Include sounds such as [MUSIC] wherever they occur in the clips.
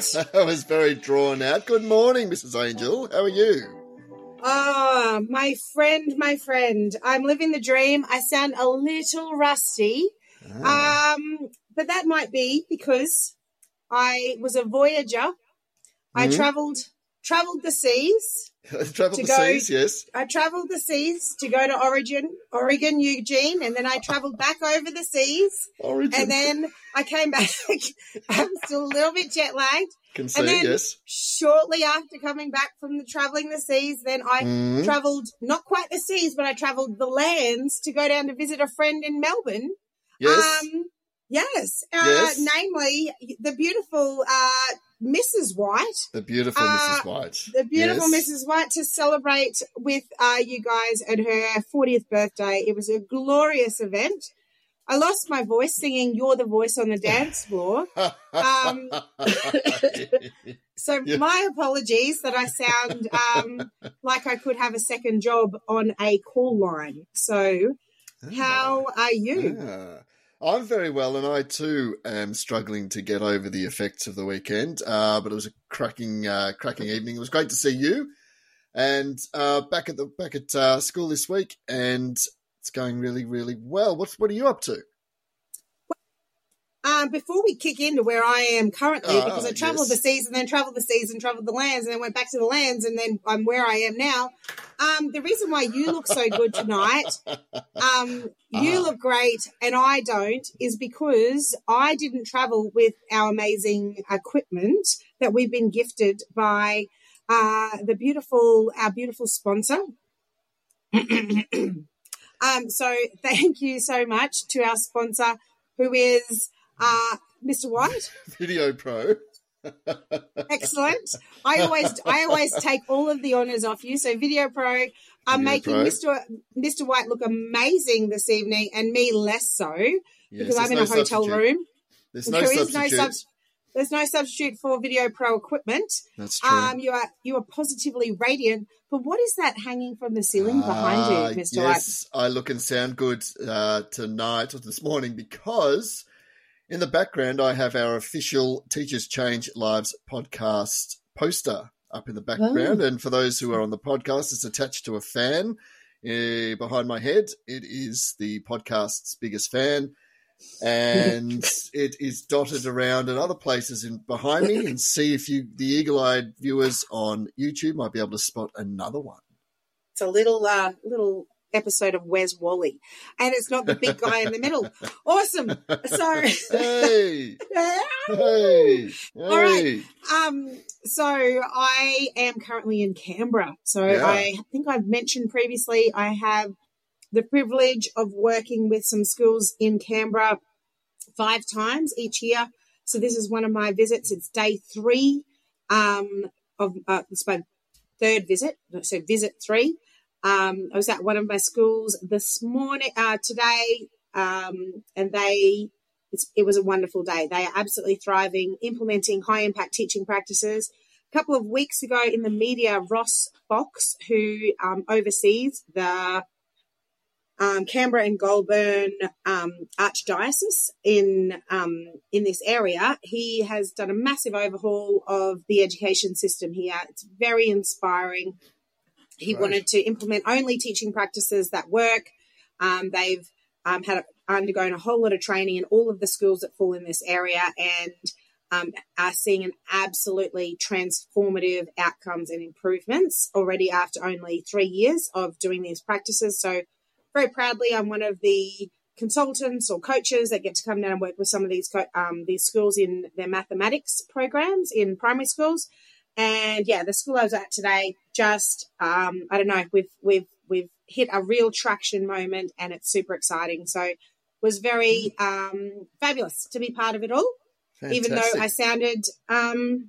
[LAUGHS] That was very drawn out. Good morning, Mrs. Angel. How are you? Ah, my friend, my friend. I'm living the dream. I sound a little rusty. Ah. Um, but that might be because I was a voyager. I Mhm. traveled traveled the seas. [LAUGHS] Travel to the go- seas, yes. I traveled the seas to go to Oregon, Oregon, Eugene, and then I traveled back over the seas, Origin. and then I came [LAUGHS] back. I'm still a little bit jet lagged. Can see, and then- yes. Shortly after coming back from the traveling the seas, then I Mhm. traveled not quite the seas, but I traveled the lands to go down to visit a friend in Melbourne. Yes. Um, yes. Uh, Yes. Namely, the beautiful uh, Mrs. White, the beautiful uh, Mrs. White. the beautiful Yes. Mrs. White, to celebrate with uh, you guys at her 40th birthday. It was a glorious event. I lost my voice singing "You're the Voice on the [LAUGHS] Dance Floor." um, [LAUGHS] So Yeah. my apologies that I sound um, like I could have a second job on a call line. So how are you? Ah. I'm very well, and I too am struggling to get over the effects of the weekend. Uh, but it was a cracking, uh, cracking evening. It was great to see you, and uh, back at the back at uh, school this week, and it's going really, really well. What what are you up to? Um, before we kick into where I am currently, Ah, because I traveled yes. the seas and then traveled the seas and traveled the lands and then went back to the lands and then I'm where I am now. Um, the reason why you look so good tonight, [LAUGHS] um, you Ah. look great and I don't, is because I didn't travel with our amazing equipment that we've been gifted by uh, the beautiful, our beautiful sponsor. [CLEARS THROAT] um, so thank you so much to our sponsor, who is uh, Mr. White. [LAUGHS] Video Pro. [LAUGHS] Excellent. I always, I always take all of the honors off you. So Video Pro are Video making Pro. Mr. Mr. White look amazing this evening, and me less so Yes, because I'm in no a hotel substitute. room. There's no There is substitute. no subs- There's no substitute for Video Pro equipment. That's true. Um, you are you are positively radiant. But what is that hanging from the ceiling behind Ah, you, Mr. White? Yes, I look and sound good uh, tonight or this morning because in the background I have our official Teachers Change Lives podcast poster up in the background. And for those who are on the podcast, it's attached to a fan uh, behind my head. It is the podcast's biggest fan. And [LAUGHS] it is dotted around at other places in behind me, and see if you, the eagle-eyed viewers on YouTube, might be able to spot another one. It's a little uh, little episode of Where's Wally, and it's not the big guy in the middle. [LAUGHS] Awesome. So. hey, [LAUGHS] hey, All right. Um, so I am currently in Canberra. So Yeah. I think I've mentioned previously I have the privilege of working with some schools in Canberra five times each year. So this is one of my visits. It's day three um, of uh, it's my third visit. So visit three. Um, I was at one of my schools this morning, uh, today, um, and they it was a wonderful day. They are absolutely thriving, implementing high impact teaching practices. A couple of weeks ago in the media, Ross Fox, who um, oversees the um, Canberra and Goulburn um, Archdiocese in um, in this area, he has done a massive overhaul of the education system here. It's very inspiring. He Right. wanted to implement only teaching practices that work. Um, they've um, had undergone a whole lot of training in all of the schools that fall in this area and um, are seeing an absolutely transformative outcomes and improvements already after only three years of doing these practices. So, very proudly, I'm one of the consultants or coaches that get to come down and work with some of these co- um, these schools in their mathematics programs in primary schools. And yeah, the school I was at today, just um, I don't know, we've we've we've hit a real traction moment, and it's super exciting. So, was very um, fabulous to be part of it all even though I sounded um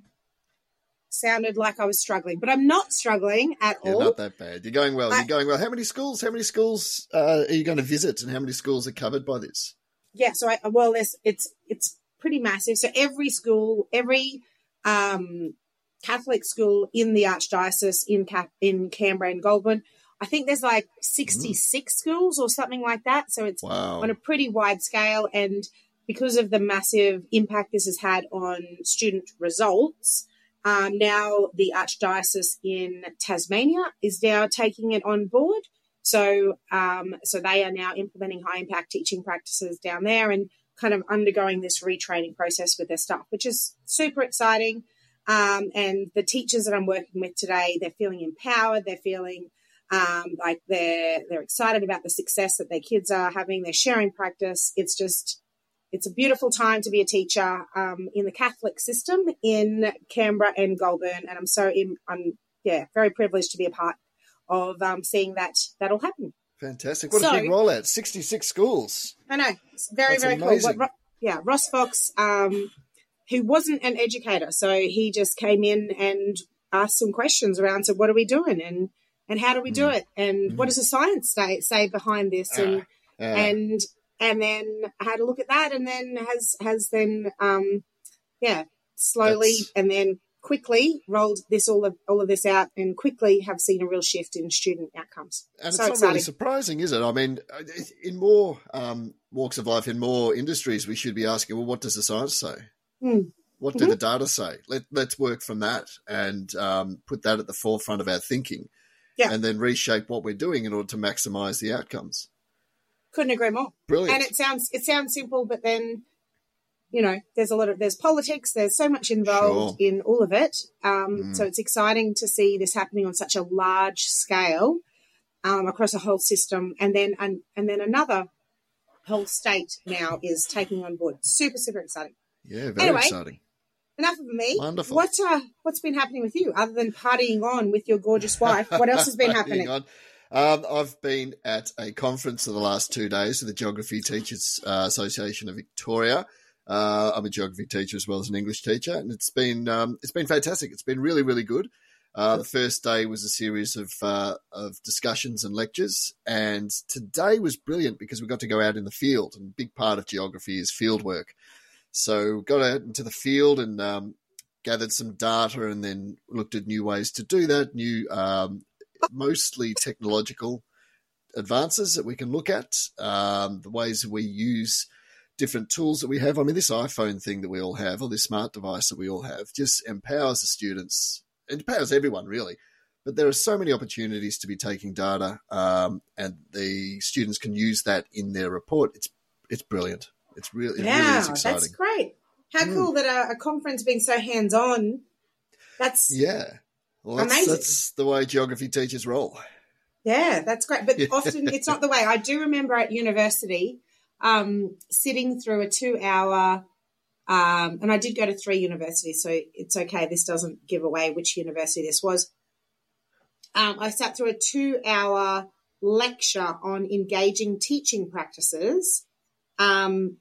sounded like I was struggling, but I'm not struggling at Yeah, all. not that bad. You're going well. I- You're going well. How many schools? How many schools uh, are you going to visit, and how many schools are covered by this? yeah, so I well, there's it's it's pretty massive. So every school, every um Catholic school in the archdiocese in Cap in Canberra and Goulburn, I think there's like 66 schools or something like that. So it's Wow. on a pretty wide scale and because of the massive impact this has had on student results, um, now the Archdiocese in Tasmania is now taking it on board. So, um, so they are now implementing high impact teaching practices down there and kind of undergoing this retraining process with their staff, which is super exciting. Um, and the teachers that I'm working with today, they're feeling empowered. They're feeling um, like they're they're excited about the success that their kids are having. They're sharing practice. It's just it's a beautiful time to be a teacher um, in the Catholic system in Canberra and Goulburn, and I'm so I'm yeah very privileged to be a part of um, seeing that that'll happen. Fantastic! What so, a big rollout! Sixty-six schools. I know. It's very That's very amazing. cool. What, yeah, Ross Fox, um, who wasn't an educator, so he just came in and asked some questions around. So, what are we doing, and and how do we do mm. it, and mm. what does the science say, say behind this, and uh, uh. and and then had a look at that, and then has has then um, yeah slowly That's... and then quickly rolled this all of all of this out and quickly have seen a real shift in student outcomes. And so it's not exciting. really surprising, is it? I mean, in more um, walks of life, in more industries, we should be asking, well, what does the science say? Mm. What do mm-hmm. the data say? Let, let's work from that and um, put that at the forefront of our thinking. Yeah. And then reshape what we're doing in order to maximize the outcomes. Couldn't agree more. Brilliant. And it sounds it sounds simple, but then you know, there's a lot of there's politics, there's so much involved sure. in all of it. Um, mm. So it's exciting to see this happening on such a large scale um, across a whole system, and then and, and then another whole state now is taking on board. Super super exciting. Yeah, very anyway, exciting. Enough of me. Wonderful. What uh, what's been happening with you other than partying on with your gorgeous wife? What else has been [LAUGHS] happening? Um, I've been at a conference for the last two days with the Geography Teachers uh, Association of Victoria. Uh, I'm a geography teacher as well as an English teacher, and it's been um, it's been fantastic. It's been really really good. Uh, the first day was a series of uh, of discussions and lectures, and today was brilliant because we got to go out in the field. And a big part of geography is field work, so got out into the field and um, gathered some data, and then looked at new ways to do that. New, um, mostly technological advances that we can look at, um, the ways that we use different tools that we have. I mean, this iPhone thing that we all have, or this smart device that we all have, just empowers the students. Empowers everyone, really. But there are so many opportunities to be taking data, um, and the students can use that in their report. It's it's brilliant. It's really it yeah, really that's great. How mm. cool that a, a, conference being so hands on. That's yeah. Well, that's, amazing. that's the way geography teachers roll. Yeah, that's great. But [LAUGHS] often it's not the way. I do remember at university um, sitting through a two hour, um, and I did go to three universities, so it's okay. This doesn't give away which university this was. Um, I sat through a two hour lecture on engaging teaching practices. Um,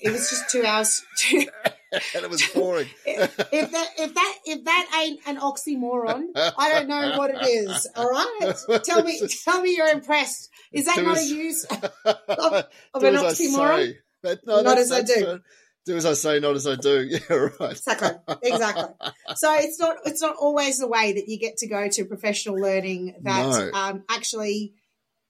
it was just two hours. [LAUGHS] and it was boring. [LAUGHS] if, if, that if that if that ain't an oxymoron, I don't know what it is. All right, tell me [LAUGHS] tell me you're impressed. Is that do not as, a use of, of an oxymoron? That, no, not as I do. do as I say, not as I do. Yeah, right. Exactly. Exactly. so it's not it's not always the way that you get to go to professional learning that no. um, actually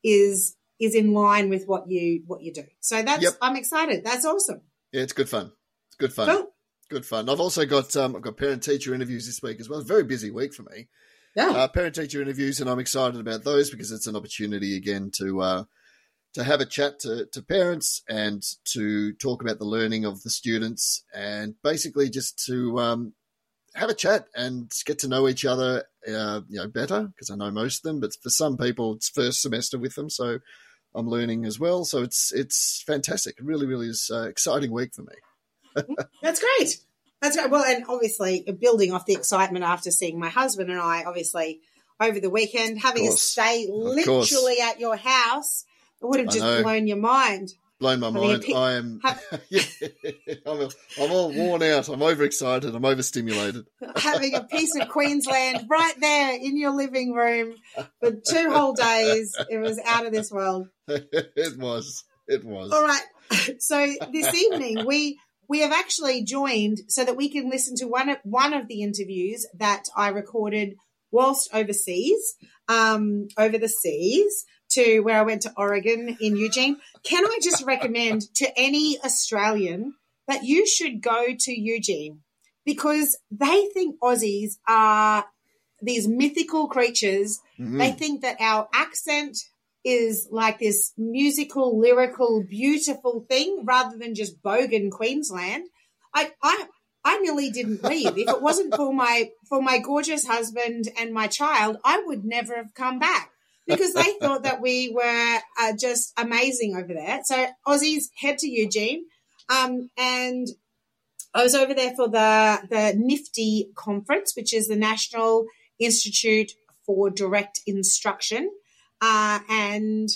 is is in line with what you what you do. So that's yep. I'm excited. That's awesome. Yeah, it's good fun. It's good fun. Cool. Good fun. I've also got um, I've got parent teacher interviews this week as well. It's a very busy week for me. Yeah. Uh, parent teacher interviews, and I'm excited about those because it's an opportunity again to uh, to have a chat to, to parents and to talk about the learning of the students and basically just to um, have a chat and get to know each other, uh, you know, better because I know most of them. But for some people, it's first semester with them, so I'm learning as well. So it's it's fantastic. It really, really is uh, exciting week for me. [LAUGHS] That's great. That's great. Well, and obviously building off the excitement after seeing my husband and I, obviously over the weekend, having a stay literally at your house, it would have just blown your mind. Blown my mind. I am. [LAUGHS] yeah, [LAUGHS] I'm, I'm all worn out. I'm overexcited. I'm overstimulated. [LAUGHS] having a piece of Queensland right there in your living room for two whole days. It was out of this world. it was. It was. All right. So this evening we we have actually joined so that we can listen to one of, one of the interviews that I recorded whilst overseas, um, over the seas, to where I went to Oregon in Eugene. Can I just recommend to any Australian that you should go to Eugene because they think Aussies are these mythical creatures. Mm-hmm. They think that our accent is like this musical, lyrical, beautiful thing rather than just bogan Queensland. I, I, I nearly didn't leave. If it wasn't for my for my gorgeous husband and my child, I would never have come back because they thought that we were uh, just amazing over there. So Aussies head to Eugene, um, and I was over there for the the NIFDI conference, which is the National Institute for Direct Instruction, uh, and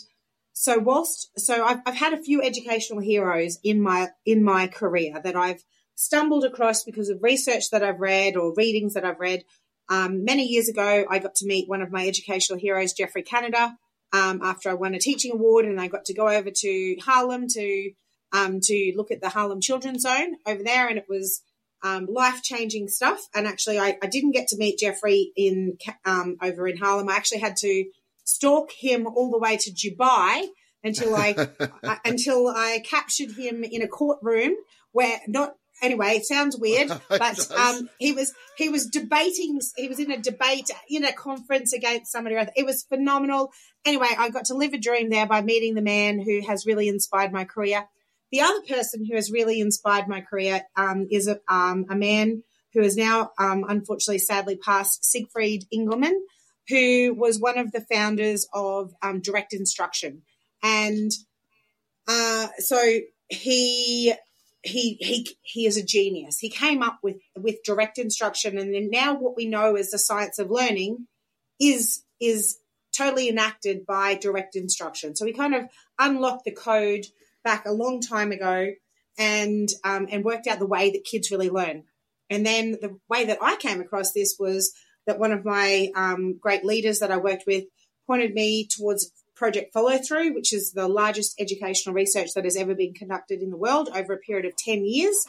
so whilst so I've, I've had a few educational heroes in my in my career that I've stumbled across because of research that I've read or readings that I've read. Um, many years ago, I got to meet one of my educational heroes, Geoffrey Canada, um, after I won a teaching award, and I got to go over to Harlem to um, to look at the Harlem Children's Zone over there, and it was um, life changing stuff. And actually, I, I, didn't get to meet Geoffrey in um, over in Harlem. I actually had to stalk him all the way to Dubai until I [LAUGHS] until I captured him in a courtroom where not anyway, it sounds weird, [LAUGHS] but um, he was he was debating. He was in a debate in a conference against somebody. It was phenomenal. Anyway, I got to live a dream there by meeting the man who has really inspired my career. The other person who has really inspired my career um, is a, um, a, man who is now, um, unfortunately, sadly passed, Siegfried Engelmann, who was one of the founders of um, Direct Instruction, and uh, so he he he he is a genius. He came up with with direct instruction, and then now what we know as the science of learning is is totally enacted by direct instruction. So he kind of unlocked the code back a long time ago, and um, and worked out the way that kids really learn. And then the way that I came across this was that one of my um, great leaders that I worked with pointed me towards Project Follow Through, which is the largest educational research that has ever been conducted in the world over a period of 10 years.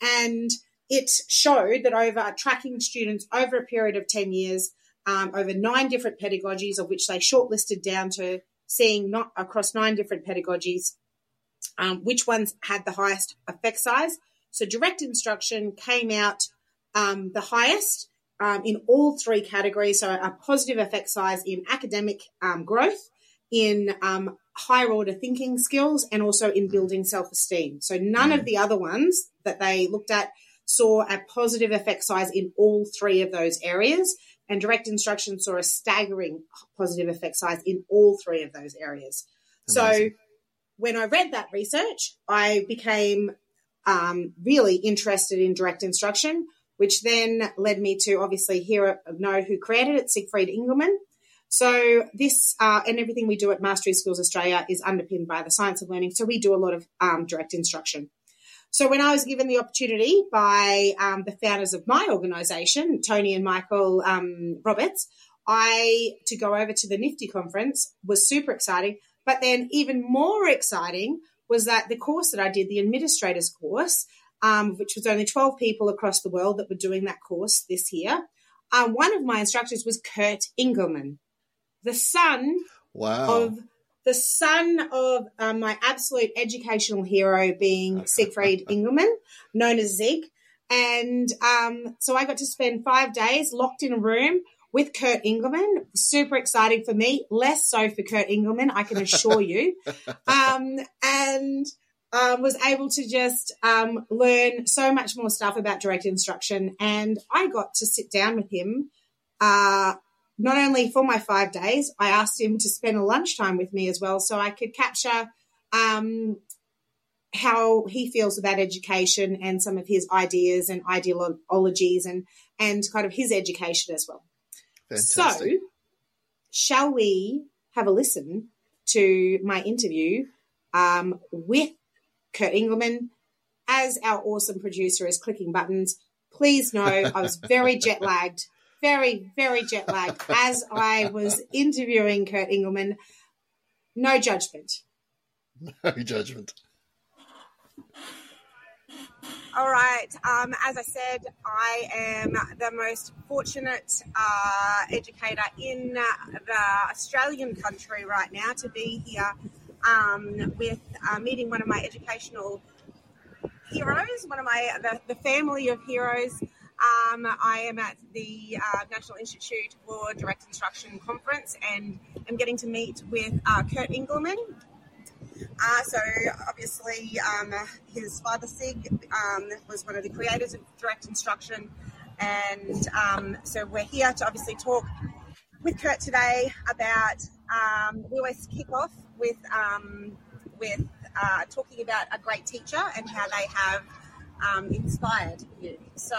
And it showed that over tracking students over a period of 10 years, um, over nine different pedagogies, of which they shortlisted down to seeing not across nine different pedagogies, um, which ones had the highest effect size. So direct instruction came out um, the highest um, in all three categories. So a positive effect size in academic um, growth, in um, higher order thinking skills and also in building self esteem. So none mm. of the other ones that they looked at saw a positive effect size in all three of those areas. And direct instruction saw a staggering positive effect size in all three of those areas. Amazing. So when I read that research, I became um, really interested in direct instruction, which then led me to obviously hear know who created it, Siegfried Engelmann. So this uh, and everything we do at Mastery Schools Australia is underpinned by the science of learning. So we do a lot of um, direct instruction. So when I was given the opportunity by um, the founders of my organisation, Toni and Michael um, Roberts, I to go over to the NIFDI conference was super exciting. But then even more exciting was that the course that I did, the administrators course, um, which was only 12 people across the world that were doing that course this year. Um, one of my instructors was Kurt Engelmann the son wow. of the son of um, my absolute educational hero being [LAUGHS] Siegfried Engelmann, known as Zig. And um, so I got to spend five days locked in a room with Kurt Engelmann. Super exciting for me, less so for Kurt Engelmann, I can assure you. [LAUGHS] Um, and um, was able to just um, learn so much more stuff about direct instruction. And I got to sit down with him uh, not only for my five days, I asked him to spend a lunchtime with me as well so I could capture um, how he feels about education and some of his ideas and ideologies and, and kind of his education as well. Fantastic. So, shall we have a listen to my interview um, with Kurt Engelmann As our awesome producer is clicking buttons, please know I was very [LAUGHS] jet lagged very, very jet lagged as I was interviewing Kurt Engelmann. No judgment. No judgment. All right. Um, as I said, I am the most fortunate uh, educator in the Australian country right now to be here um, with uh, meeting one of my educational heroes, one of my the, the family of heroes. Um, I am at the uh, National Institute for Direct Instruction conference and I'm getting to meet with uh, Kurt Engelmann. Uh, so obviously, um, his father Sig um, was one of the creators of direct instruction, and um, so we're here to obviously talk with Kurt today about. Um, we always kick off with um, with uh, talking about a great teacher and how they have um, inspired you. So,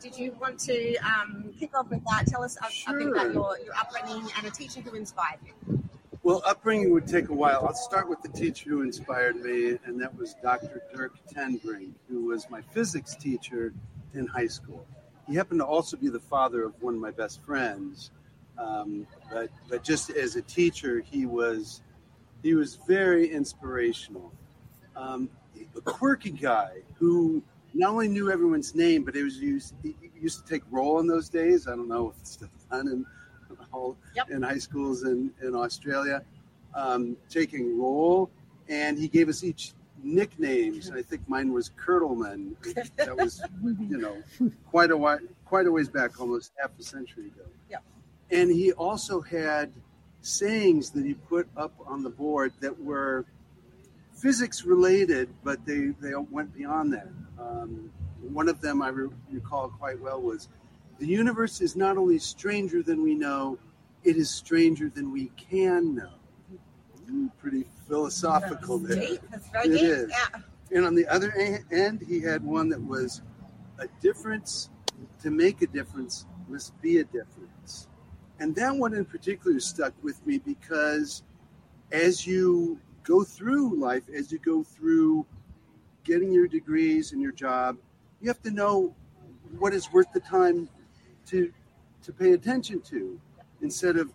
did you want to um, kick off with that? Tell us a, sure. a bit about your, your upbringing and a teacher who inspired you. Well, upbringing would take a while. I'll start with the teacher who inspired me, and that was Dr. Dirk Tenbrink, who was my physics teacher in high school. He happened to also be the father of one of my best friends, um, but but just as a teacher, he was he was very inspirational. Um, a quirky guy who not only knew everyone's name, but it was used he used to take roll in those days. I don't know if it's still [LAUGHS] done in Yep. in high schools in in Australia, um, taking roll, and he gave us each nicknames. I think mine was Kurtleman. That was [LAUGHS] you know quite a while, quite a ways back, almost half a century ago. Yep. And he also had sayings that he put up on the board that were physics related, but they, they went beyond that. Um, one of them I re- recall quite well was the universe is not only stranger than we know, it is stranger than we can know. Ooh, pretty philosophical there. Deep. It deep. is. Yeah. And on the other end, he had one that was a difference to make a difference must be a difference. And that one in particular stuck with me because as you go through life, as you go through getting your degrees and your job, you have to know what is worth the time to to pay attention to instead of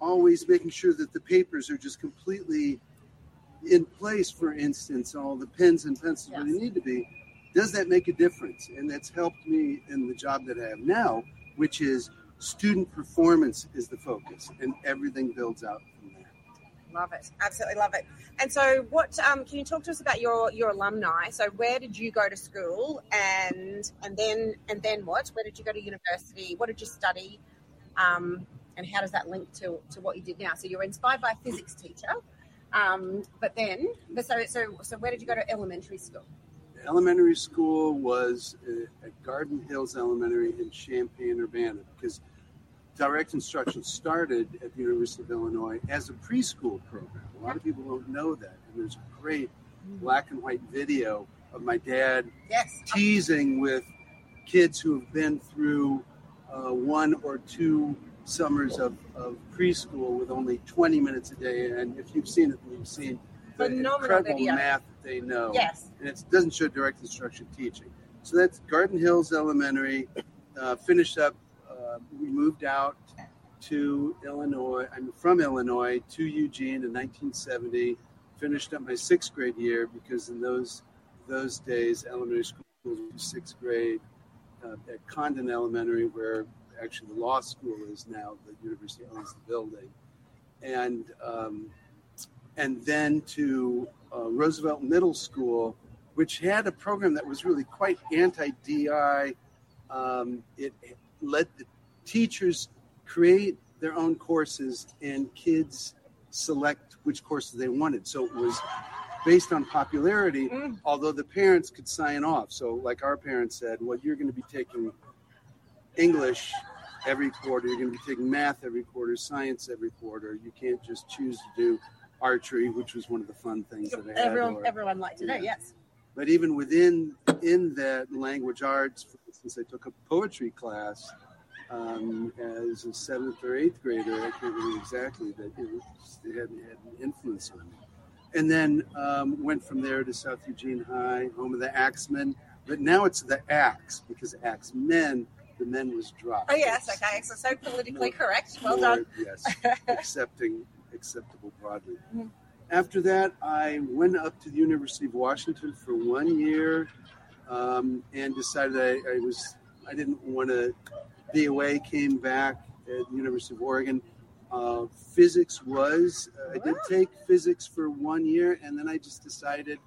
always making sure that the papers are just completely in place, for instance, all the pens and pencils where they need to be, does that make a difference? And that's helped me in the job that I have now, which is student performance is the focus, and everything builds out. Love it. Absolutely love it. And so, what um, can you talk to us about your your alumni? So, where did you go to school, and and then and then what? Where did you go to university? What did you study? Um, and how does that link to, to what you did now? So, you're inspired by a physics teacher, um, but then, but so so so, where did you go to elementary school? Elementary school was uh, at Garden Hills Elementary in Champaign, Urbana, because direct instruction started at the University of Illinois as a preschool program. A lot of people don't know that, and there's a great black and white video of my dad Yes. teasing with kids who have been through uh, one or two summers of, of preschool with only 20 minutes a day. And if you've seen it, then you've seen the Phenomenal incredible video. math that they know. Yes. And it doesn't show direct instruction teaching. So that's Garden Hills Elementary. Uh, finished up, uh, we moved out to Illinois. I'm from Illinois to Eugene in 1970. Finished up my sixth grade year because in those those days, elementary school was sixth grade uh, at Condon Elementary, where actually the law school is now. The university owns the building, and um, and then to uh, Roosevelt Middle School, which had a program that was really quite anti-DI. Um, it let the teachers create their own courses, and kids select which courses they wanted. So it was based on popularity, Mm. although the parents could sign off. So, like our parents said, well, you're going to be taking English every quarter, you're going to be taking math every quarter, science every quarter. You can't just choose to do archery, which was one of the fun things that I had. Everyone or- everyone liked to know. Yeah. Yes. but even within in that language arts, for instance, I took a poetry class um, as a seventh or eighth grader. I can't remember exactly, but it, was, it had, had an influence on me. And then um, went from there to South Eugene High, home of the Axemen. But now it's the Axe because Axe Men, the men was dropped. Oh yes. Okay. So so politically correct. Well more, done. Yes, [LAUGHS] accepting, acceptable broadly. after that, I went up to the University of Washington for one year um, and decided I, I was I didn't want to be away. Came back at the University of Oregon. Uh, physics was uh, I did take physics for one year, and then I just decided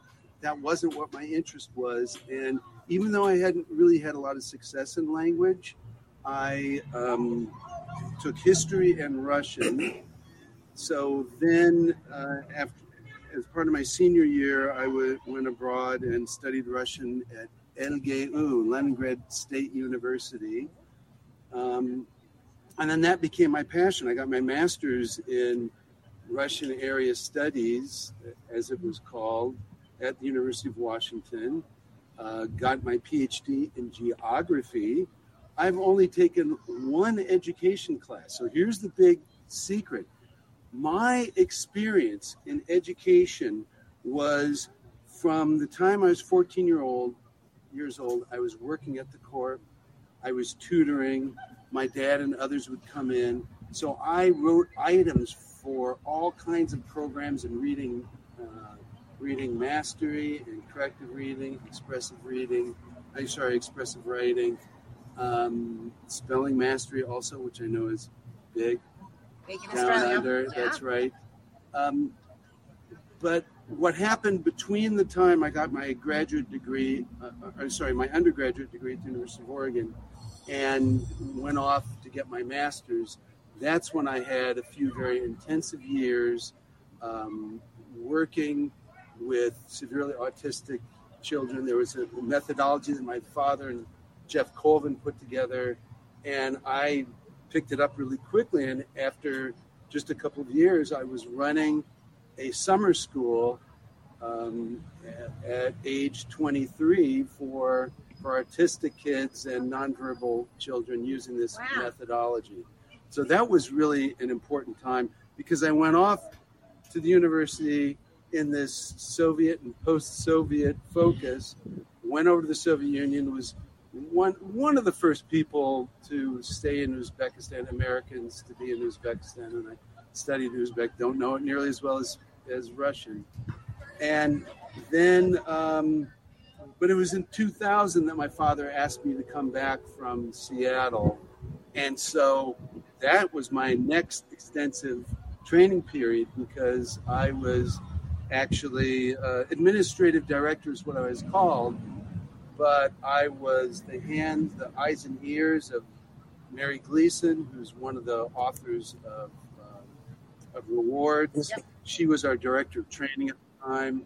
that wasn't what my interest was. And even though I hadn't really had a lot of success in language, I um, took history and Russian. So then, uh, after, as part of my senior year, I w- went abroad and studied Russian at LGU, Leningrad State University. Um, and then that became my passion. I got my master's in Russian area studies, as it was called, at the University of Washington. Uh, got my PhD in geography. I've only taken one education class. So here's the big secret my experience in education was from the time I was 14 year old years old. I was working at the court. I was tutoring. My dad and others would come in. So I wrote items for all kinds of programs in reading, uh, reading mastery and corrective reading, expressive reading. I'm sorry, expressive writing, um, spelling mastery also, which I know is big. Big in Down Australia. under, Yeah. that's right. Um, but what happened between the time I got my graduate degree, uh, uh, sorry, my undergraduate degree at the University of Oregon, and went off to get my master's, that's when I had a few very intensive years um, working with severely autistic children. There was a methodology that my father and Geoff Colvin put together, and I picked it up really quickly. And after just a couple of years, I was running a summer school um, at, at age 23 for for artistic kids and nonverbal children using this Wow. methodology. So that was really an important time because I went off to the university in this Soviet and post-Soviet focus. Went over to the Soviet Union. Was one one of the first people to stay in Uzbekistan. Americans to be in Uzbekistan, and I studied Uzbek. Don't know it nearly as well as as Russian. And then, um, but it was in 2000 that my father asked me to come back from Seattle, and so that was my next extensive training period because I was actually uh, administrative director is what I was called, but I was the hands, the eyes and ears of Mary Gleason, who's one of the authors of, of Rewards. Yep. She was our director of training at the time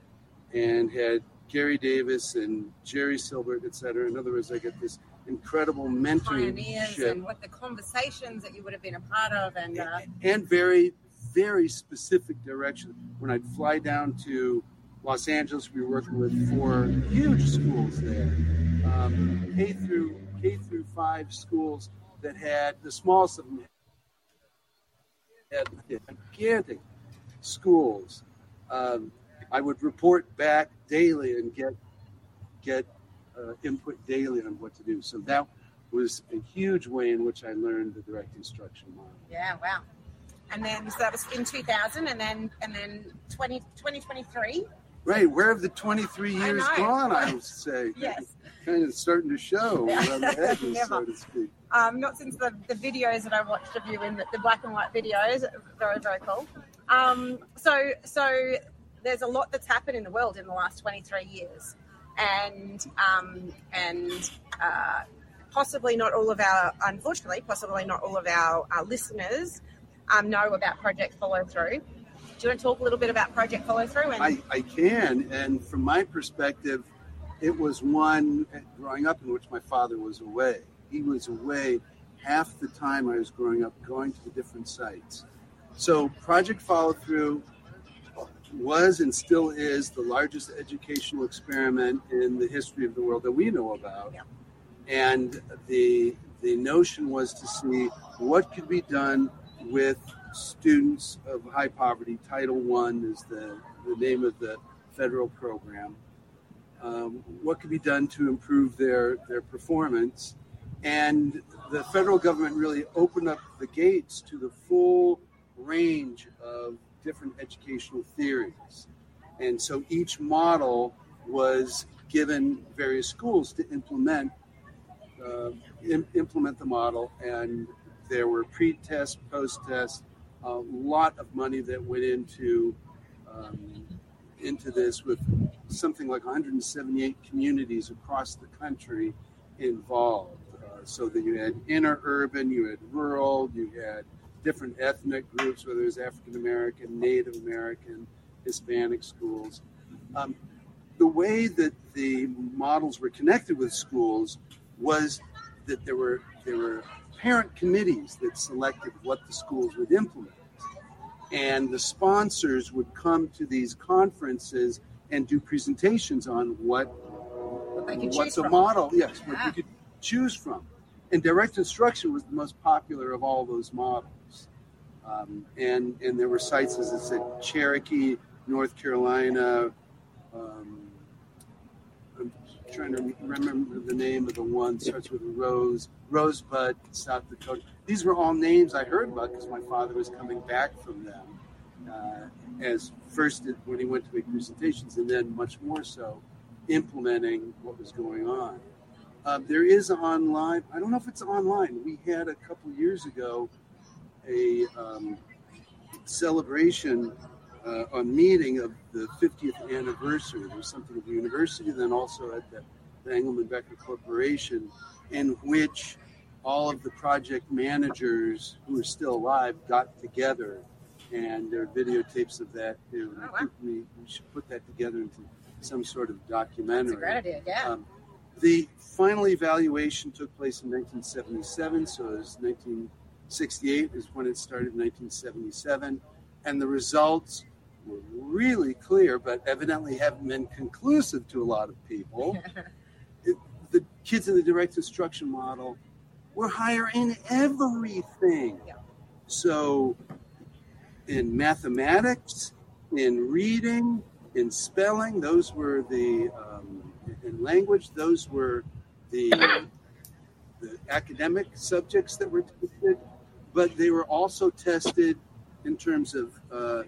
and had Gary Davis and Jerry Silbert, et cetera. In other words, I get this incredible Pioneers mentorship and what the conversations that you would have been a part of, and uh, and very, very specific direction. When I'd fly down to Los Angeles, we were working with four huge schools there, um, K through K through five schools that had the smallest of them had gigantic schools. Um, I would report back daily and get get uh, input daily on what to do. So that was a huge way in which I learned the direct instruction model. yeah, wow. And then so that was in 2000, and then and then 20, 2023. Right, where have the 23 years know. gone, I would [LAUGHS] say? Yes. Kind of starting to show around the [LAUGHS] edges, so Never. to speak. Um, not since the, the videos that I watched of you in the, the black and white videos. Very, very cool. Um, so, so there's a lot that's happened in the world in the last 23 years, and um, and uh, possibly not all of our, unfortunately, possibly not all of our, our listeners um, know about Project Follow Through. Do you want to talk a little bit about Project Follow Through? And I, I can, and from my perspective, it was one growing up in which my father was away. He was away half the time I was growing up, going to the different sites. So Project Follow Through was and still is the largest educational experiment in the history of the world that we know about. Yeah. And the the notion was to see what could be done with students of high poverty. Title One is the, the name of the federal program. Um, what could be done to improve their their performance? And the federal government really opened up the gates to the full range of different educational theories. And so each model was given various schools to implement uh, im- implement the model, and there were pre-test, post-test, a lot of money that went into um, into this with something like 178 communities across the country involved. Uh, so that you had inner urban, you had rural, you had different ethnic groups, whether it was African American, Native American, Hispanic schools. Um, the way that the models were connected with schools was that there were there were parent committees that selected what the schools would implement, and the sponsors would come to these conferences and do presentations on what What they could choose what's a model. Yes, what Yeah. you could choose from, and direct instruction was the most popular of all those models. Um, and and there were sites as I said, Cherokee, North Carolina. Um, I'm trying to remember the name of the one starts with a rose, Rosebud, South Dakota. These were all names I heard about because my father was coming back from them. Uh, as first when he went to make presentations, and then much more so implementing what was going on. Um, there is online. I don't know if it's online. We had a couple years ago a um, celebration, uh, a meeting of the 50th anniversary. There was something at the university, then also at the, the Engelmann Becker Corporation, in which all of the project managers who are still alive got together, and there are videotapes of that. Too. And Oh, I wow. think we, we should put that together into some sort of That's documentary. a great idea. Yeah. Um, the final evaluation took place in 1977, so it was 1968 is when it started, 1977, and the results were really clear, but evidently haven't been conclusive to a lot of people. It- [LAUGHS] the kids in the direct instruction model were higher in everything. Yeah. So, in mathematics, in reading, in spelling, those were the um, in language, those were the the academic subjects that were tested, but they were also tested in terms of uh,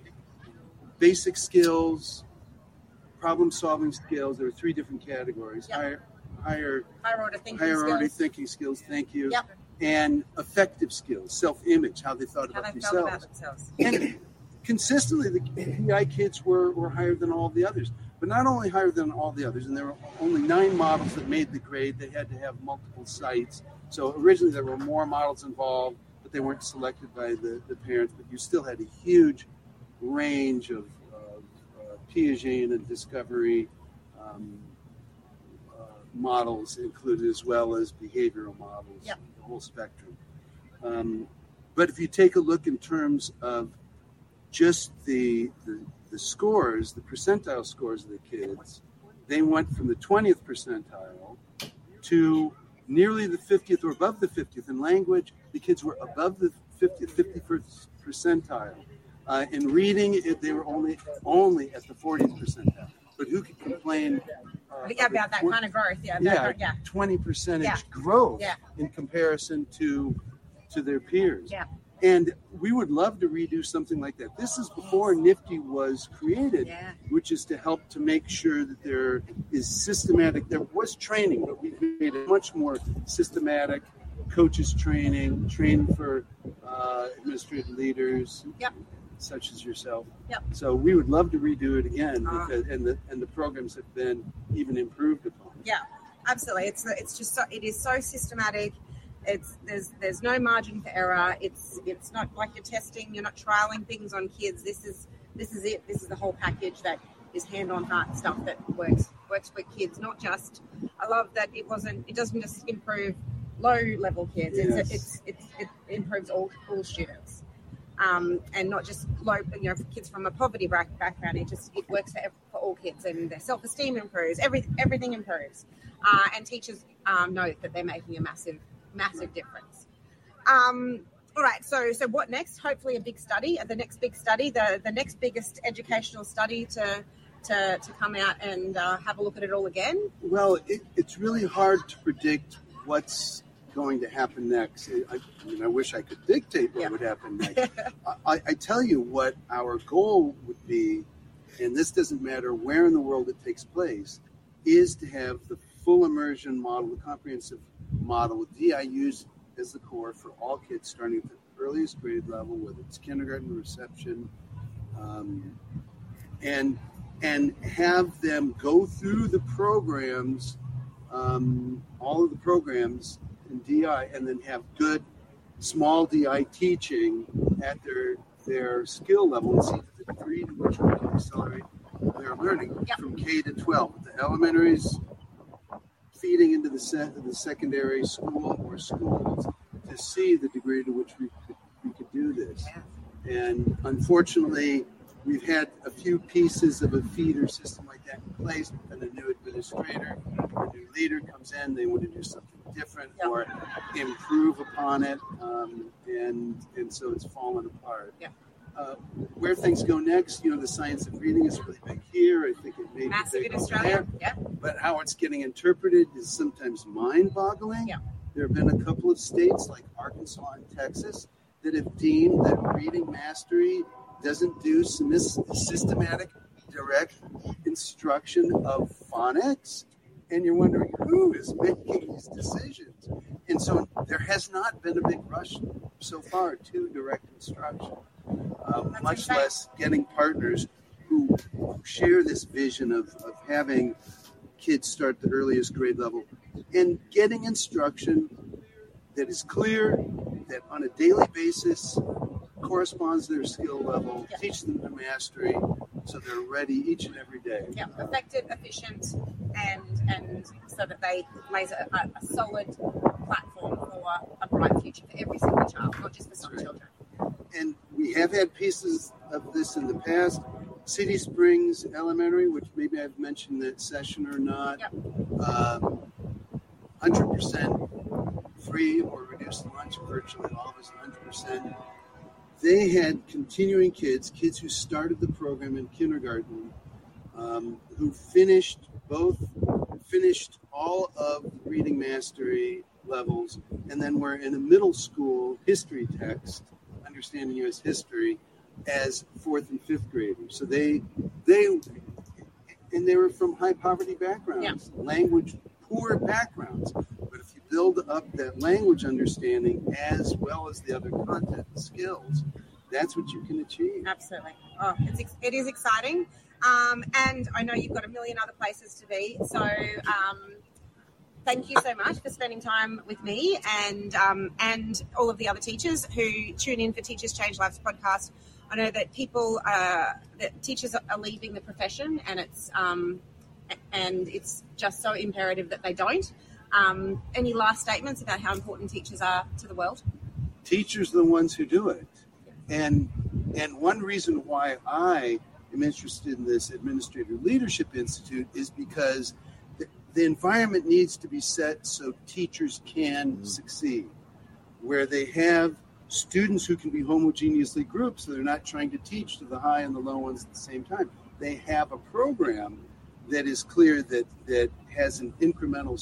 basic skills, problem solving skills. There were three different categories: Yep. higher, higher, Higher order thinking higher skills. order thinking skills. Thank you. Yep. And affective skills, self-image, how they thought How about they themselves about themselves. and consistently the DI kids were, were higher than all the others. But not only higher than all the others, and there were only nine models that made the grade. They had to have multiple sites. So originally there were more models involved, but they weren't selected by the, the parents. But you still had a huge range of, of uh, Piaget and Discovery um, uh, models included, as well as behavioral models, Yep. the whole spectrum. Um, but if you take a look in terms of just the, the the scores, the percentile scores of the kids, they went from the 20th percentile to nearly the 50th or above the 50th. In language, the kids were above the 50th, 51st percentile. Uh, in reading, it, they were only only at the 40th percentile. But who could complain uh, Yeah, about that kind of growth. Yeah. yeah, That, yeah. 20 percentage Yeah. growth Yeah. in comparison to to their peers. Yeah. And we would love to redo something like that. This is before NIFDI was created, Yeah. which is to help to make sure that there is systematic. There was training, but we made it much more systematic. Coaches training, training for uh, administrative leaders, Yep. such as yourself. Yep. So we would love to redo it again, Ah. because, and the and the programs have been even improved upon. Yeah, absolutely. It's it's just so it is so systematic. It's there's there's no margin for error. It's it's not like you're testing. You're not trialing things on kids. This is this is it. This is the whole package that is hand on heart stuff that works works for kids. Not just. I love that it wasn't. It doesn't just improve low level kids. Yes. It's, it's it's it improves all all students. Um, and not just low, you know, for kids from a poverty background. It just it works for, ev- for all kids, and their self esteem improves. Every, everything improves uh, and teachers um, know that they're making a massive, massive difference. Um, all right, so so what next? Hopefully, a big study. The next big study, the the next biggest educational study to to, to come out and uh, have a look at it all again. Well, it, it's really hard to predict what's going to happen next. I, I mean, I wish I could dictate what Yeah. would happen [LAUGHS] next. I, I tell you what our goal would be, and this doesn't matter where in the world it takes place, is to have the full immersion model, the comprehensive model DI DIUs as the core for all kids starting at the earliest grade level, whether it's kindergarten, reception, um, and and have them go through the programs, um, all of the programs in DI, and then have good small DI teaching at their their skill level and see the degree to which we can accelerate their learning Yep. from K to 12. The elementaries feeding into the set the secondary school or schools to see the degree to which we could, we could do this. And unfortunately, we've had a few pieces of a feeder system like that in place, and a new administrator, a new leader comes in, they want to do something different Yeah. or improve upon it, um, and and so it's fallen apart. Yeah. Uh, where things go next, you know, the science of reading is really big here. I think it may be Massive big in Australia. there Yeah. but how it's getting interpreted is sometimes mind-boggling. Yeah. There have been a couple of states like Arkansas and Texas that have deemed that reading mastery doesn't do systematic direct instruction of phonics and you're wondering who is making these decisions and so there has not been a big rush so far to direct instruction Uh, That's much less getting partners who share this vision of, of having kids start the earliest grade level and getting instruction that is clear, that on a daily basis corresponds to their skill level, Yeah. teach them to mastery so they're ready each and every day. Yeah, effective, efficient, and and so that they lays a, a, a solid platform for a bright future for every single child, not just for some right. children. And we have had pieces of this in the past. City Springs Elementary, which maybe I've mentioned that session or not, Yep. um, 100% free or reduced lunch, virtually all of us 100%. They had continuing kids, kids who started the program in kindergarten, um, who finished both, finished all of reading mastery levels, and then were in a middle school history text, understanding U.S. history, as fourth and fifth graders. So they, they, and they were from high poverty backgrounds, language poor backgrounds. But if you build up that language understanding as well as the other content and skills, that's what you can achieve. Absolutely. Oh, it's ex- it is exciting, um, and I know you've got a million other places to be. So. Um, Thank you so much for spending time with me and um, and all of the other teachers who tune in for Teachers Change Lives podcast. I know that people uh, that teachers are leaving the profession, and it's um, and it's just so imperative that they don't. Um, any last statements about how important teachers are to the world? Teachers are the ones who do it. And and one reason why I am interested in this Administrator Leadership Institute is because the, environment needs to be set so teachers can succeed, where they have students who can be homogeneously grouped, so they're not trying to teach to the high and the low ones at the same time. They have a program that is clear that that has an incremental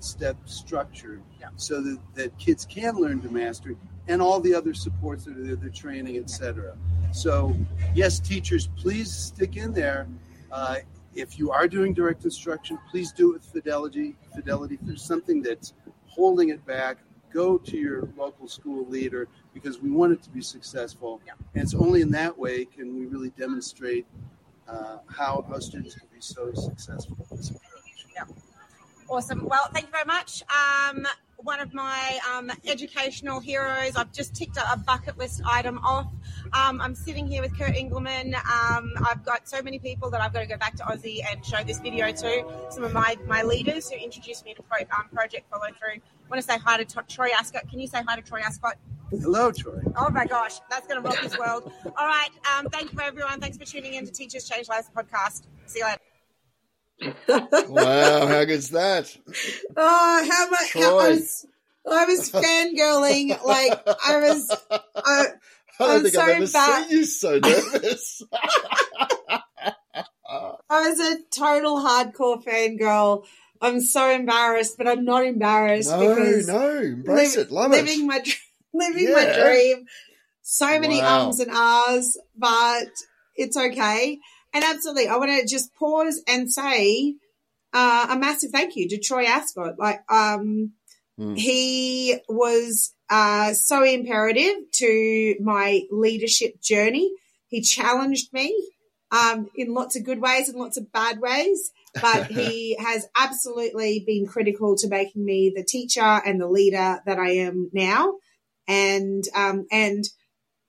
step structure, Yeah. so that, that kids can learn to master and all the other supports that are there, the training, etc. So, yes, teachers, please stick in there. Uh, if you are doing direct instruction, please do it with fidelity. Fidelity. If there's something that's holding it back, go to your local school leader because we want it to be successful. Yeah. And it's only in that way can we really demonstrate uh, how our students can be so successful with this approach. Awesome. Well, thank you very much. Um, one of my um, educational heroes. I've just ticked a, a bucket list item off. Um, I'm sitting here with Kurt Engelmann. Um, I've got so many people that I've got to go back to Aussie and show this video to. Some of my, my leaders who introduced me to pro, um, Project Follow Through. I want to say hi to T- Troy Ascott. Can you say hi to Troy Ascott? Hello, Troy. Oh my gosh, that's going to rock this world. All right. Um, thank you, everyone. Thanks for tuning in to Teachers Change Lives podcast. See you later. Wow, how good's that? Oh, how much I was, I was [LAUGHS] fangirling. Like I was, I, I don't I'm think so I've ever seen you so nervous. [LAUGHS] I was a total hardcore fangirl I'm so embarrassed, but I'm not embarrassed No, because no, embrace liv- it, love living it. my living my dream. So many Wow. ums and ahs, but it's okay. And absolutely, I want to just pause and say uh, a massive thank you to Troy Ascott. Like, um, Mm. he was uh, so imperative to my leadership journey. He challenged me um, in lots of good ways and lots of bad ways, but he [LAUGHS] has absolutely been critical to making me the teacher and the leader that I am now. And um, and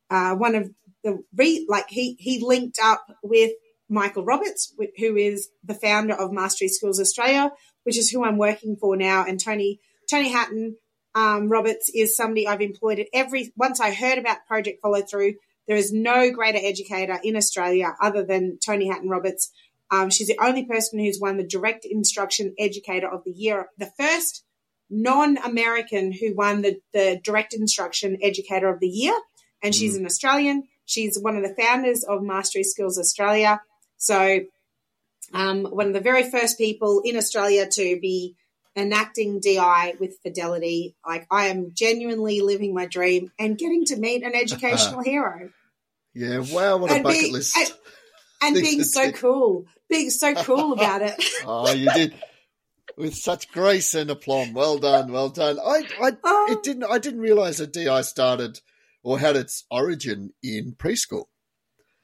uh, one of the re- like he he linked up with Michael Roberts, who is the founder of Mastery Schools Australia, which is who I'm working for now, and Toni Toni Hatten um, Roberts is somebody I've employed at every. Once I heard about Project Follow Through, there is no greater educator in Australia other than Toni Hatten Roberts. Um, she's the only person who's won the Direct Instruction Educator of the Year, the first non-American who won the, the Direct Instruction Educator of the Year, and she's an Australian. She's one of the founders of Mastery Schools Australia. So, um, one of the very first people in Australia to be enacting DI with fidelity. Like I am genuinely living my dream and getting to meet an educational [LAUGHS] hero Yeah, wow, what a And bucket be- list. and- and [LAUGHS] being so do. cool, being so cool about it. [LAUGHS] Oh, you did with such grace and aplomb. Well done, well done. I, I, Oh. it didn't. I didn't realize that DI started or had its origin in preschool.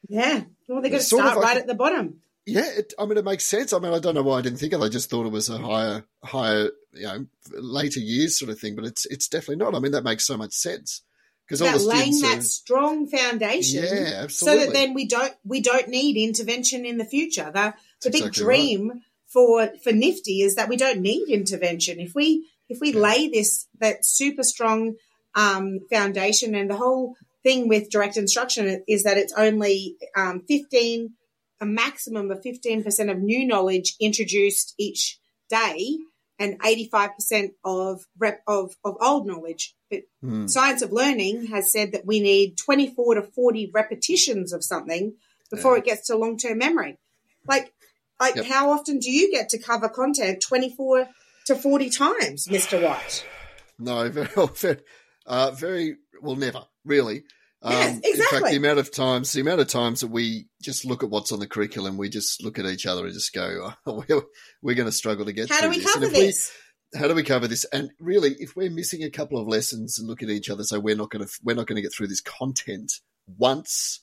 Yeah. Well, they're going to It's sort of start like right a- at the bottom. Yeah, it, I mean, it makes sense. I mean, I don't know why I didn't think of it. I just thought it was a higher, higher, you know, later years sort of thing. But it's it's definitely not. I mean, that makes so much sense because all About the laying that are, strong foundation, Yeah, absolutely. so that then we don't we don't need intervention in the future. The the big exactly right. dream for for NIFDI is that we don't need intervention. If we if we Yeah. lay this that super strong um, foundation, and the whole thing with direct instruction is that it's only um, fifteen a maximum of fifteen percent of new knowledge introduced each day, and eighty five percent of rep of of old knowledge. But Hmm. Science of Learning has said that we need 24 to 40 repetitions of something before Yeah. it gets to long term memory. Like, like Yep. how often do you get to cover content 24 to 40 times, Mr. White? No, very, [LAUGHS] very, uh, very well, never really. Um, Yes, In fact, the amount of times, the amount of times that we just look at what's on the curriculum, we just look at each other and just go, oh, [LAUGHS] we're, we're going to struggle to get. How do through we this. Cover if we- this? how do we cover this? And really, if we're missing a couple of lessons and look at each other, so we're not going to we're not going to get through this content once.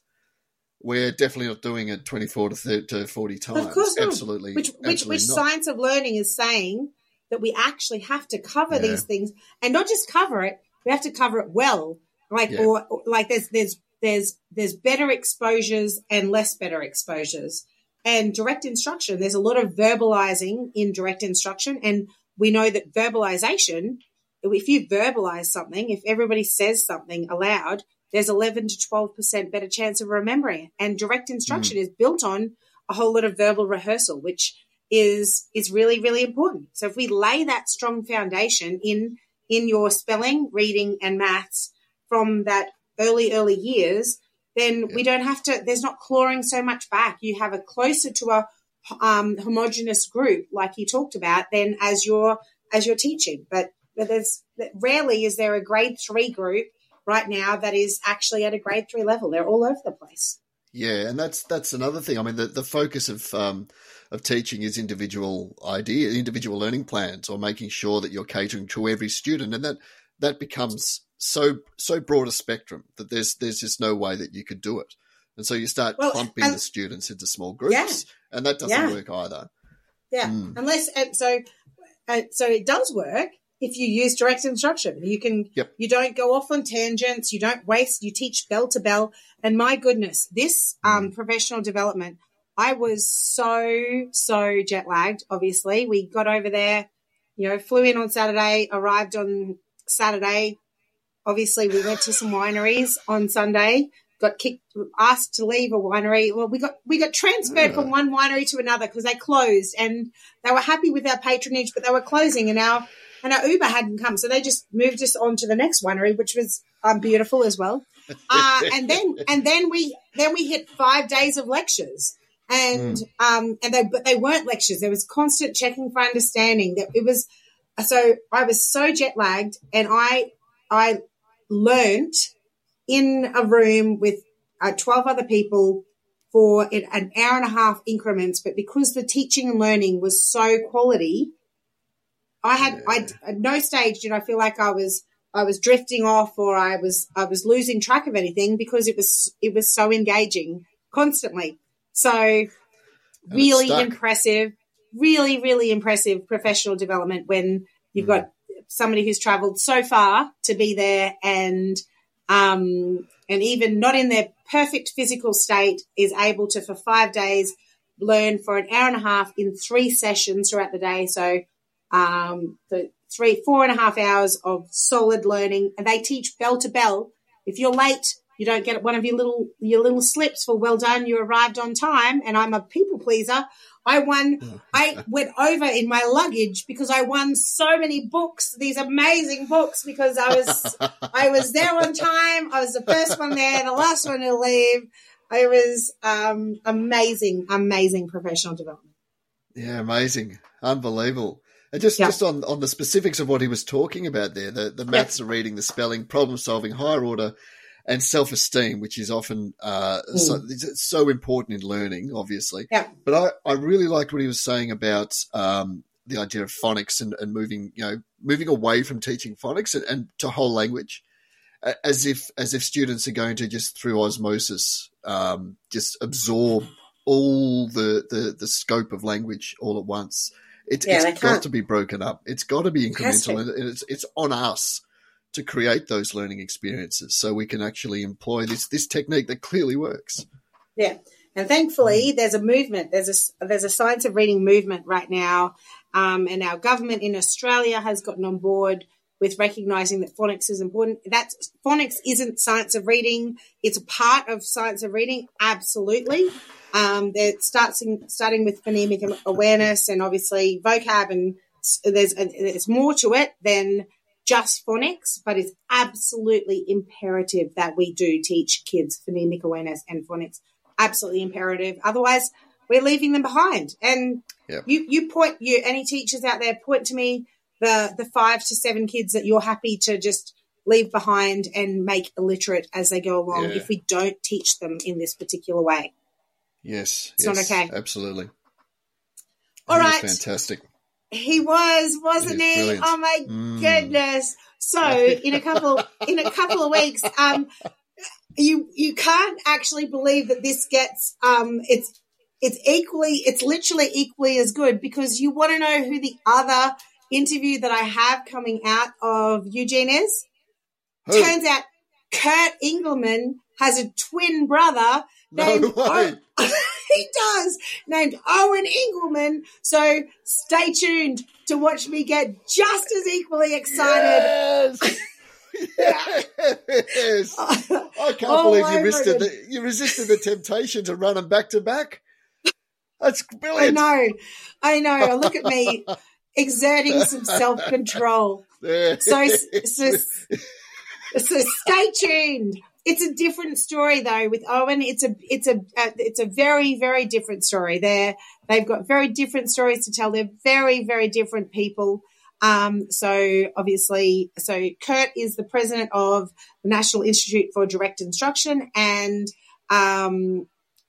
We're definitely not doing it twenty four to 30, to forty times. Of course not. absolutely, Which, which, absolutely which not. Science of Learning is saying that we actually have to cover Yeah. these things and not just cover it, we have to cover it well. Like, Yeah. or, or like there's, there's, there's, there's better exposures and less better exposures. And direct instruction, there's a lot of verbalizing in direct instruction. And we know that verbalization, if you verbalize something, if everybody says something aloud, there's 11 to 12% better chance of remembering it. And direct instruction mm. is built on a whole lot of verbal rehearsal, which is, is really, really important. So if we lay that strong foundation in, in your spelling, reading and maths from that early, early years, then we don't have to, there's not clawing so much back. You have a closer to a um, homogenous group, like you talked about, then as you're, as you're teaching. But, but there's rarely is there a grade three group right now that is actually at a grade three level. They're all over the place. Yeah, and that's that's another thing. I mean, the, the focus of um, of teaching is individual idea, individual learning plans, or making sure that you're catering to every student, and that that becomes so so broad a spectrum that there's there's just no way that you could do it, and so you start Well, clumping and- the students into small groups, Yeah. and that doesn't Yeah. work either. Yeah, Mm. unless and so uh, so it does work if you use direct instruction. You can Yep. you don't go off on tangents. You don't waste. You teach bell to bell. And my goodness, this um, professional development, I was so so jet lagged. Obviously, we got over there. You know, flew in on Saturday, arrived on Saturday. Obviously, we went to some wineries on Sunday. Got kicked, asked to leave a winery. Well, we got we got transferred from one winery to another because they closed, and they were happy with our patronage, but they were closing, and our and our Uber hadn't come, so they just moved us on to the next winery, which was um, beautiful as well. [LAUGHS] Uh, and then and then we then we hit five days of lectures, and um, and they but they weren't lectures. There was constant checking for understanding. That it was so I was so jet lagged, and I I learnt in a room with uh, twelve other people for an an hour and a half increments. But because the teaching and learning was so quality, I had I at no stage did I feel like I was I was drifting off or I was I was losing track of anything because it was it was so engaging constantly. So really impressive, really really impressive professional development when you've got somebody who's traveled so far to be there and um and even not in their perfect physical state is able to for 5 days learn for an hour and a half in three sessions throughout the day. So um, the three, four and a half hours of solid learning, and they teach bell to bell. If you're late, you don't get one of your little your little slips for well done. You arrived on time, and I'm a people pleaser. I won. [LAUGHS] I went over in my luggage because I won so many books, these amazing books, because I was [LAUGHS] I was there on time. I was the first one there, the last one to leave. I was um, amazing, amazing professional development. Yeah, amazing, unbelievable. And just Yeah. just on on the specifics of what he was talking about there, the the maths, the reading, the spelling, problem solving, higher order, and self esteem, which is often uh, so, so important in learning, obviously. Yeah. But I I really liked what he was saying about um, the idea of phonics and, and moving you know moving away from teaching phonics and, and to whole language, as if as if students are going to just through osmosis um, just absorb all the, the the scope of language all at once. It, yeah, it's got to be broken up. It's got to be It has incremental, and it's it's on us to create those learning experiences so we can actually employ this this technique that clearly works. Yeah, and thankfully, there's a movement. There's a there's a science of reading movement right now, um, and our government in Australia has gotten on board with recognizing that phonics is important. That phonics isn't science of reading; it's a part of science of reading. Absolutely, um, it starts in, starting with phonemic awareness and obviously vocab, and there's there's more to it than just phonics, but it's absolutely imperative that we do teach kids phonemic awareness and phonics absolutely imperative. Otherwise, we're leaving them behind. And Yep. you, you point you any teachers out there point to me the the five to seven kids that you're happy to just leave behind and make illiterate as they go along Yeah. if we don't teach them in this particular way. Yes, It's not okay. Absolutely. All right. fantastic. He was, wasn't He he? Oh my Mm. goodness! So in a couple in a couple of weeks, um, you you can't actually believe that this gets um, it's it's equally it's literally equally as good because you want to know who the other interview that I have coming out of Eugene is. Who? Turns out Kurt Engelmann has a twin brother No named way. [LAUGHS] he does named Owen Engelmann. So stay tuned to watch me get just as equally excited. Yes. [LAUGHS] yes. [LAUGHS] I can't All believe you oh over resisted the, you resisted the temptation to run them back to back. That's brilliant. I know, I know. [LAUGHS] Look at me exerting some self control. So, so, so stay tuned. It's a different story though with Owen. It's a it's a uh, it's a very very different story. They're they've got very different stories to tell. They're very very different people. Um, so obviously, so Kurt is the president of the National Institute for Direct Instruction, and um,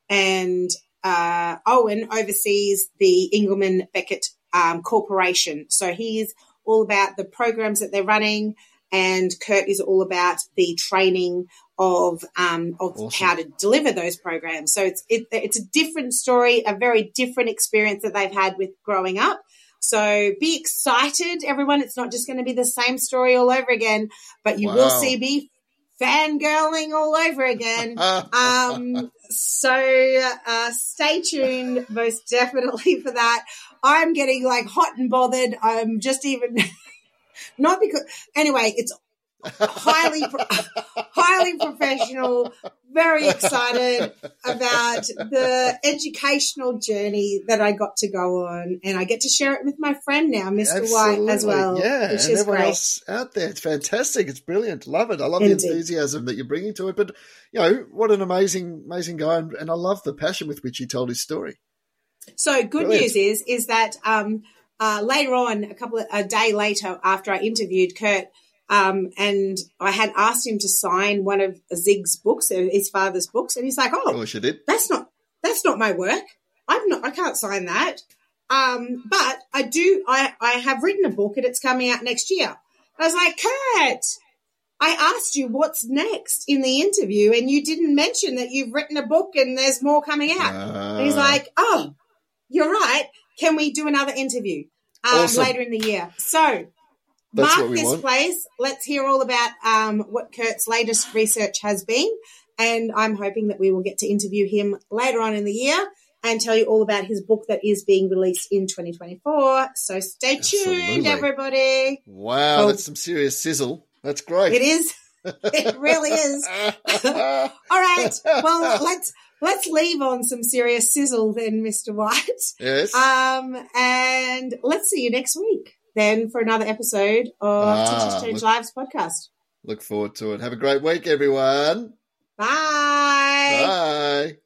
and uh, Owen oversees the Engelmann Becker um, Corporation. So he's all about the programs that they're running, and Kurt is all about the training of um, of Awesome. how to deliver those programs. So it's it, it's a different story, a very different experience that they've had with growing up. So be excited, everyone. It's not just going to be the same story all over again, but you will see me fangirling all over again. [LAUGHS] Um, so uh, stay tuned, most [LAUGHS] definitely for that. I'm getting like hot and bothered. I'm just even [LAUGHS] not because anyway. It's highly, highly professional, very excited about the educational journey that I got to go on, and I get to share it with my friend now, Mr. White, as well. Yeah, which and is everyone great. else out there. It's fantastic. It's brilliant. Love it. I love Indeed. the enthusiasm that you're bringing to it. But you know, what an amazing, amazing guy, and, and I love the passion with which he told his story. So good Brilliant. news is is that um, uh, later on, a couple of a day later after I interviewed Kurt, um, and I had asked him to sign one of Zig's books, uh, his father's books, and he's like, "Oh, you did. that's not that's not my work. I'm not. I can't sign that. Um, but I do. I I have written a book, and it's coming out next year." I was like, "Kurt." I asked you what's next in the interview, and you didn't mention that you've written a book and there's more coming out. And he's Ah. like, "Oh, you're right. Can we do another interview um, Awesome. later in the year?" So That's mark this want. place. Let's hear all about um, what Kurt's latest research has been, and I'm hoping that we will get to interview him later on in the year and tell you all about his book that is being released in 2024. So stay tuned, everybody. wow, Oh. that's some serious sizzle. That's great. It is. [LAUGHS] It really is. [LAUGHS] All right. Well, let's let's leave on some serious sizzle then, Mr. White. yes. Um, and let's see you next week then for another episode of Ah, Teachers Change look- Lives podcast. Look forward to it. Have a great week, everyone. Bye. Bye.